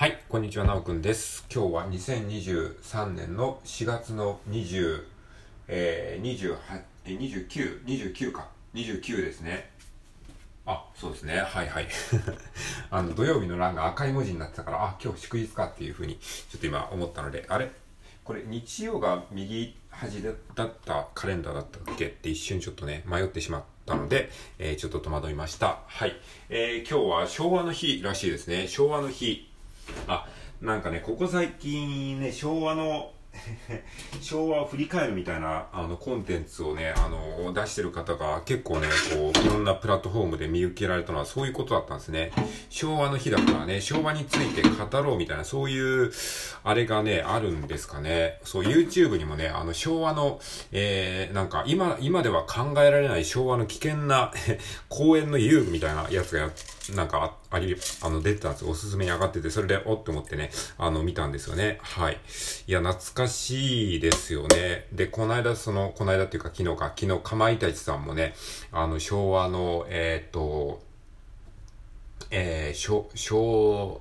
はい、こんにちは、なおくんです。今日は2023年の4月の20、えー、28、え、29、29か。29ですね。あ、そうですね。はいはい。あの、土曜日の欄が赤い文字になってたから、あ、今日祝日かっていうふうに、ちょっと今思ったので、あれ？これ日曜が右端だったカレンダーだったっけ？って一瞬ちょっとね、迷ってしまったので、えー、ちょっと戸惑いました。はい。えー、今日は昭和の日らしいですね。昭和の日。あ、なんかね、ここ最近ね、昭和の 昭和を振り返るみたいな、あの、コンテンツをね、あの、出してる方が結構ね、こう、いろんなプラットフォームで見受けられたのはそういうことだったんですね。昭和の日だからね、昭和について語ろうみたいな、そういう、あれがね、あるんですかね。そう、YouTube にもね、あの、昭和の、えー、なんか、今、今では考えられない昭和の危険な 公園の遊具みたいなやつがや、なんかあ、り、あの、出てたんですおすすめに上がってて、それで、おって思ってね、あの、見たんですよね。はい。いや、懐かしいですよね。で、この間、その、この間っていうか昨日か、昨日、かまいたちさんもね、あの、昭和の、えー、っと、えー、昭、昭、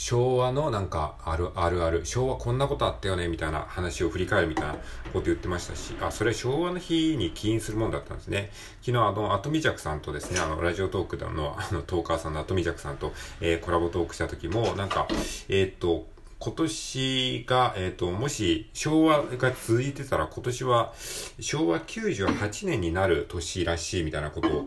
昭和のなんかあるあるある、昭和こんなことあったよねみたいな話を振り返るみたいなこと言ってましたし、あ、それ昭和の日に起因するもんだったんですね。昨日あの、アトミジャクさんとですね、あの、ラジオトークの、あの、トーカーさんのアトミジャクさんと、えー、コラボトークした時も、なんか、えー、っと、今年が、えっ、ー、と、もし昭和が続いてたら今年は昭和98年になる年らしいみたいなことを、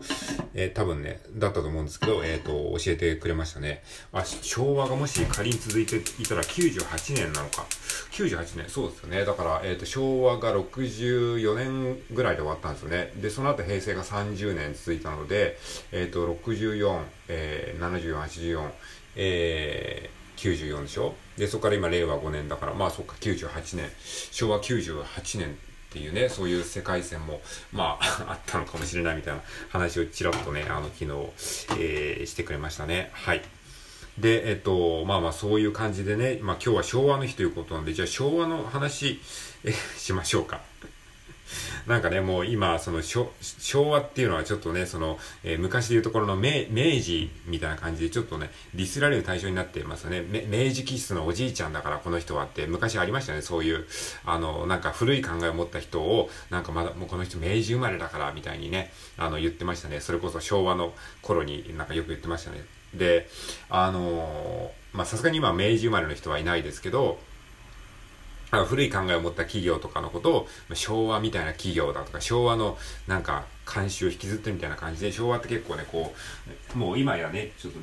えー、多分ね、だったと思うんですけど、えっ、ー、と、教えてくれましたね。あ、昭和がもし仮に続いていたら98年なのか。98年、そうですよね。だから、えっ、と、昭和が64年ぐらいで終わったんですよね。で、その後平成が30年続いたので、えっ、と、64、えー、74、84、えー、94でしょ？で、そこから今、令和5年だから、まあそっか、98年、昭和98年っていうね、そういう世界線も、まあ、あったのかもしれないみたいな話をちらっとね、あの、昨日、えー、してくれましたね。はい。で、えっと、まあまあそういう感じでね、まあ今日は昭和の日ということなんで、じゃあ昭和の話、え、しましょうか。なんかね、もう今、その昭和っていうのはちょっとね、その、えー、昔でいうところの明明治みたいな感じでちょっとね、ディスられる対象になっていますよね。明治気質のおじいちゃんだからこの人はって昔ありましたね、そういう、あの、なんか古い考えを持った人を、なんかまだ、もうこの人明治生まれだからみたいにね、あの、言ってましたね。それこそ昭和の頃になんかよく言ってましたね。で、あのー、ま、さすがに今明治生まれの人はいないですけど、古い考えを持った企業とかのことを昭和みたいな企業だとか昭和のなんか慣習を引きずってみたいな感じで昭和って結構ねこうもう今やねちょっと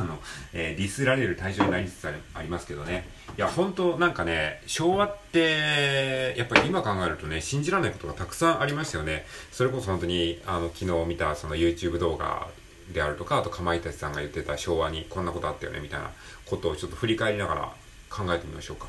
あの、えー、ディスられる対象になりつつありますけどねいや本当なんかね昭和ってやっぱり今考えるとね信じられないことがたくさんありましたよねそれこそ本当にあの昨日見たその YouTube 動画であるとかあとかまいたちさんが言ってた昭和にこんなことあったよねみたいなことをちょっと振り返りながら考えてみましょうか。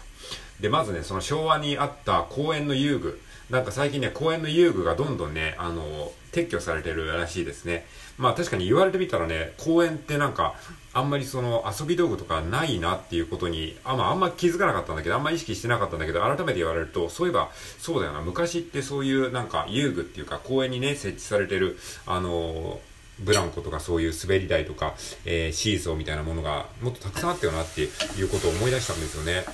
で、まずね、その昭和にあった公園の遊具。なんか最近ね、公園の遊具がどんどんね、あの、撤去されてるらしいですね。まあ確かに言われてみたらね、公園ってなんか、あんまりその遊び道具とかないなっていうことに、あ,、まあ、あんま気づかなかったんだけど、あんま意識してなかったんだけど、改めて言われると、そういえば、そうだよな、昔ってそういうなんか遊具っていうか公園にね、設置されてる、あのブランコとかそういう滑り台とか、えー、シーソーみたいなものがもっとたくさんあったよなっていうことを思い出したんですよね。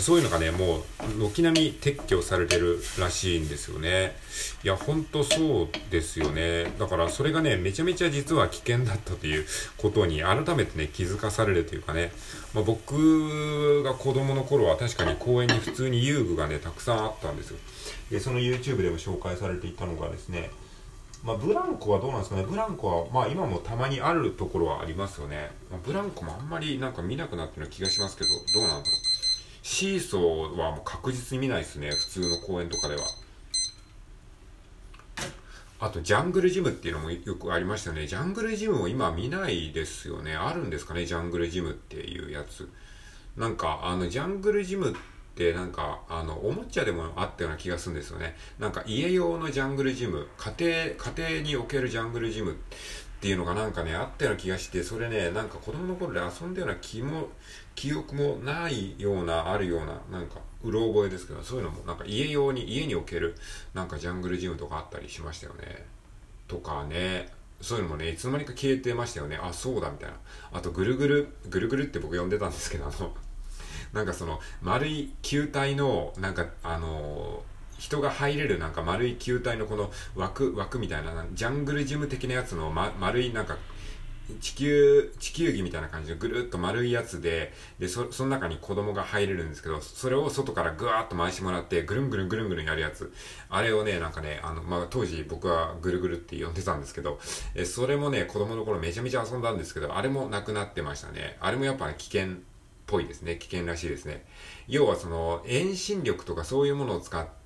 そういうのがね、もう、軒並み撤去されてるらしいんですよね。いや、ほんとそうですよね。だから、それがね、めちゃめちゃ実は危険だったということに、改めてね、気づかされるというかね、まあ、僕が子供の頃は確かに公園に普通に遊具がね、たくさんあったんですよ。で、その YouTube でも紹介されていたのがですね、まあ、ブランコはどうなんですかねブランコは、まあ今もたまにあるところはありますよね。まあ、ブランコもあんまりなんか見なくなってるような気がしますけど、どうなんだろう。シーソーはもう確実に見ないですね。普通の公園とかでは。あと、ジャングルジムっていうのもよくありましたよね。ジャングルジムも今見ないですよね。あるんですかね、ジャングルジムっていうやつ。なんか、あの、ジャングルジムってなんか、あの、おもちゃでもあったような気がするんですよね。なんか家用のジャングルジム、家庭、家庭におけるジャングルジムっていうのがなんかね、あったような気がして、それね、なんか子供の頃で遊んだような気も、記憶もないような、あるような、なんか、うろ覚えですけど、そういうのもなんか家用に、家における、なんかジャングルジムとかあったりしましたよね。とかね、そういうのもね、いつの間にか消えてましたよね。あ、そうだ、みたいな。あと、ぐるぐる、ぐるぐるって僕呼んでたんですけど、あの、なんかその、丸い球体の、なんか、あの人が入れるなんか丸い球体のこの枠、枠みたいな、ジャングルジム的なやつの、ま、丸いなんか地球、地球儀みたいな感じのぐるっと丸いやつで、で、そ、その中に子供が入れるんですけど、それを外からぐわーっと回してもらって、ぐるんぐるんぐるんぐるんやるやつ。あれをね、なんかね、あの、まあ、当時僕はぐるぐるって呼んでたんですけど、え、それもね、子供の頃めちゃめちゃ遊んだんですけど、あれもなくなってましたね。あれもやっぱ、ね、危険っぽいですね。危険らしいですね。要はその、遠心力とかそういうものを使って、、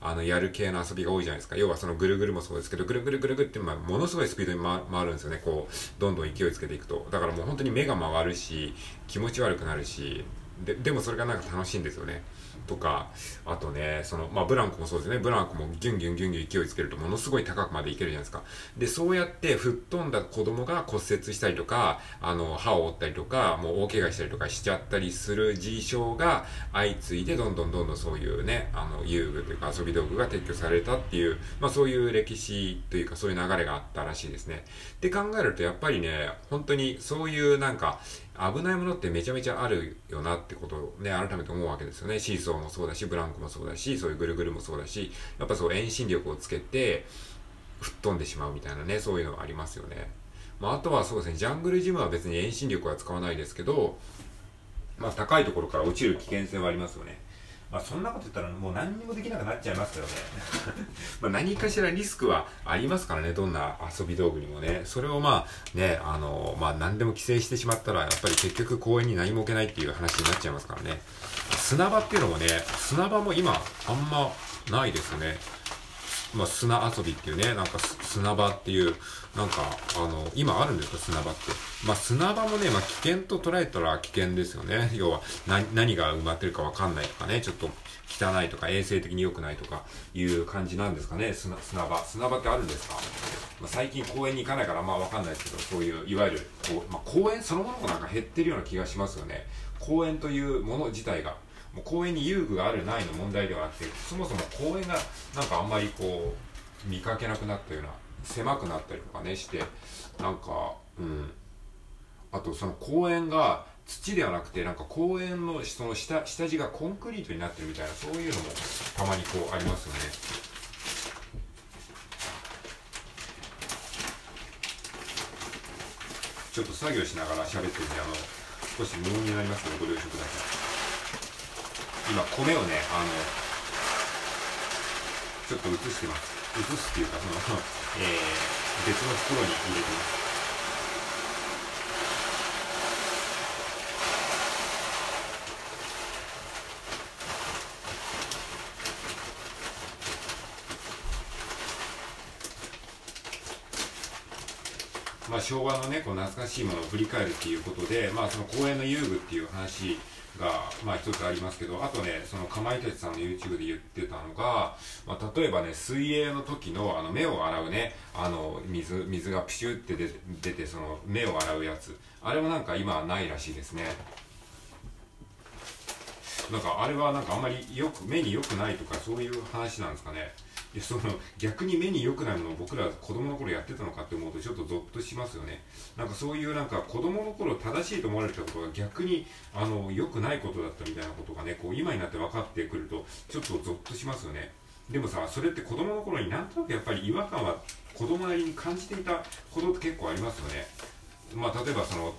あの、やる系の遊びが多いじゃないですか。要はそのぐるぐるもそうですけど、ぐるぐるぐるぐるって、まあ、ものすごいスピードに回るんですよね。こう、どんどん勢いつけていくと。だからもう本当に目が回るし、気持ち悪くなるし、で、でもそれがなんか楽しいんですよね。とか、あとね、その、まあ、ブランコもそうですね。ブランコもギュンギュンギュンギュン勢いつけるとものすごい高くまでいけるじゃないですか。で、そうやって吹っ飛んだ子供が骨折したりとか、あの、歯を折ったりとか、もう大怪我したりとかしちゃったりする事象が相次いで、どんどんどんどんそういうね、あの、遊具というか遊び道具が撤去されたっていう、まあ、そういう歴史というかそういう流れがあったらしいですね。って考えると、やっぱりね、本当にそういうなんか、危ないものってめちゃめちゃあるよなってことをね、改めて思うわけですよね。シーソーもそうだし、ブランコもそうだし、そういうぐるぐるもそうだし、やっぱそう遠心力をつけて、吹っ飛んでしまうみたいなね、そういうのがありますよね。まあ、あとはそうですね、ジャングルジムは別に遠心力は使わないですけど、まあ、高いところから落ちる危険性はありますよね。まあそんなこと言ったらもう何にもできなくなっちゃいますけどね まあ何かしらリスクはありますからね、どんな遊び道具にもね。それをまあね、あの、まあ何でも規制してしまったら、やっぱり結局公園に何も置けないっていう話になっちゃいますからね。砂場っていうのもね、砂場も今あんまないですね。まあ、砂遊びっていうね、なんか砂場っていう、なんか、あの、今あるんですか、砂場って。まあ、砂場もね、まあ、危険と捉えたら危険ですよね。要は、な、何が埋まってるかわかんないとかね、ちょっと汚いとか衛生的に良くないとかいう感じなんですかね、砂、砂場。砂場ってあるんですか？まあ、最近公園に行かないから、まあわかんないですけど、そういう、いわゆる、こう、まあ、公園そのものもなんか減ってるような気がしますよね。公園というもの自体が。もう公園に遊具があるないの問題ではなくてそもそも公園がなんかあんまりこう見かけなくなったような狭くなったりとかねしてなんかうん。あとその公園が土ではなくてなんか公園のその下下地がコンクリートになってるみたいなそういうのもたまにこうありますよね。ちょっと作業しながら喋ってるんであの少し無音になりますのでご了承ください。今米をねあのちょっと移してます。移すっていうかその、えー、別の袋に入れてます。昭和のねこう懐かしいものを振り返るっていうことで、まあ、その公園の遊具っていう話が、まあ一つありますけど、あとね、そのかまいたちさんの YouTube で言ってたのが、まあ例えばね、水泳の時のあの目を洗うね、あの水、水がプシュって出出て、その目を洗うやつ。あれもなんか今はないらしいですね。なんかあれはなんかあんまりよく、目に良くないとかそういう話なんですかね。いやその逆に目に良くないものを僕ら子供の頃やってたのかって思うとちょっとゾッとしますよね。なんかそういうなんか子供の頃正しいと思われたことが逆にあの良くないことだったみたいなことがねこう今になって分かってくるとちょっとゾッとしますよね。でもさそれって子供の頃になんとなくやっぱり違和感は子供なりに感じていたことって結構ありますよね。まあ例えばその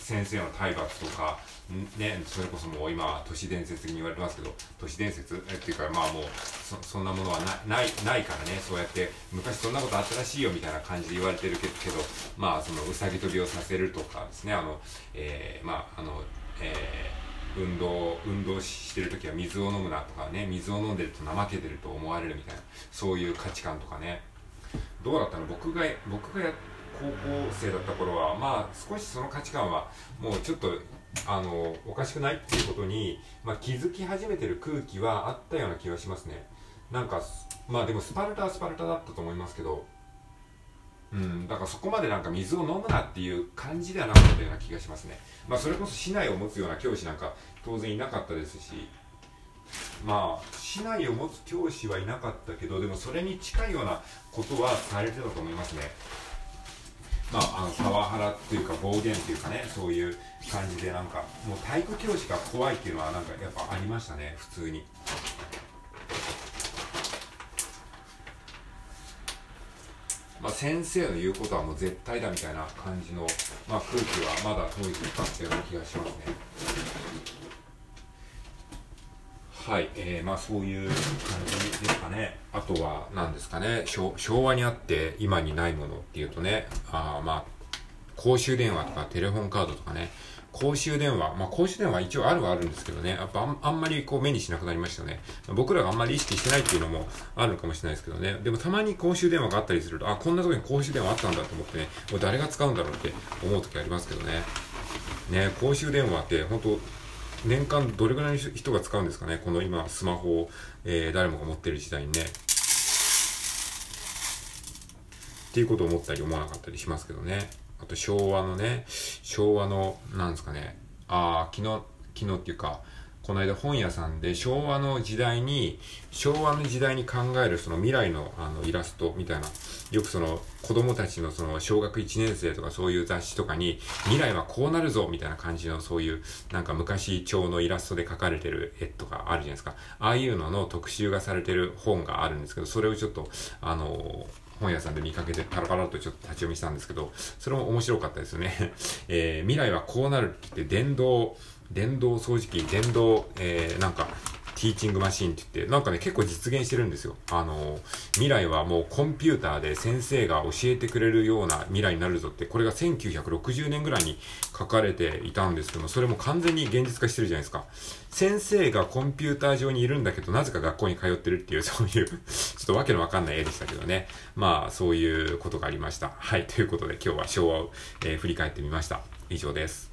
先生の体罰とかね、それこそもう今都市伝説に言われてますけど都市伝説っていうかまあもうそそんなものはないないからねそうやって昔そんなことあったらしいよみたいな感じで言われてるけどまあそのうさぎ跳びをさせるとかですねあの、えー、まああの、えー、運動運動してる時は水を飲むなとかね水を飲んでると怠けてると思われるみたいなそういう価値観とかね。どうだったの？僕が僕が高校生だった頃はまあ少しその価値観はもうちょっとあのおかしくないっていうことに、まあ、気づき始めてる空気はあったような気がしますね。なんかまあでもスパルタはスパルタだったと思いますけどうんだからそこまでなんか水を飲むなっていう感じではなかったような気がしますね。まあそれこそ市内を持つような教師なんか当然いなかったですしまあ市内を持つ教師はいなかったけどでもそれに近いようなことはされてたと思いますね。まあ、あのパワハラっていうか暴言っていうかねそういう感じでなんかもう体育教師が怖いっていうのはなんかやっぱありましたね普通に。まあ、先生の言うことはもう絶対だみたいな感じの、まあ、空気はまだ遠いてたっていうような気がしますね。はい、えー、まあそういう感じですかね。あとは何ですかね昭、和にあって今にないものっていうとね、あまあ、公衆電話とかテレフォンカードとかね、公衆電話、まあ公衆電話一応あるはあるんですけどね、やっぱあんまりこう目にしなくなりましたね。僕らがあんまり意識してないっていうのもあるかもしれないですけどね。でもたまに公衆電話があったりすると、あ、こんなとこに公衆電話あったんだと思ってね、もう誰が使うんだろうって思う時ありますけどね。ね、公衆電話って本当年間どれぐらいの人が使うんですかね？この今スマホを、えー、誰もが持ってる時代にね。っていうことを思ったり思わなかったりしますけどね。あと昭和のね、昭和の、なんですかね、ああ、昨日、昨日っていうか、この間本屋さんで昭和の時代に、昭和の時代に考えるその未来のあのイラストみたいな、よくその子供たちのその小学1年生とかそういう雑誌とかに、未来はこうなるぞみたいな感じのそういうなんか昔調のイラストで描かれてる絵とかあるじゃないですか。ああいうのの特集がされてる本があるんですけど、それをちょっと、あの本屋さんで見かけてパラパラとちょっと立ち読みしたんですけど、それも面白かったですね。え、未来はこうなるって言って電動、電動掃除機、電動、えー、なんか、ティーチングマシンって言って、なんかね、結構実現してるんですよ。あの、未来はもうコンピューターで先生が教えてくれるような未来になるぞって、これが1960年ぐらいに書かれていたんですけども、それも完全に現実化してるじゃないですか。先生がコンピューター上にいるんだけど、なぜか学校に通ってるっていう、そういうちょっとわけのわかんない絵でしたけどね。まあ、そういうことがありました。はい、ということで今日は昭和を、えー、振り返ってみました。以上です。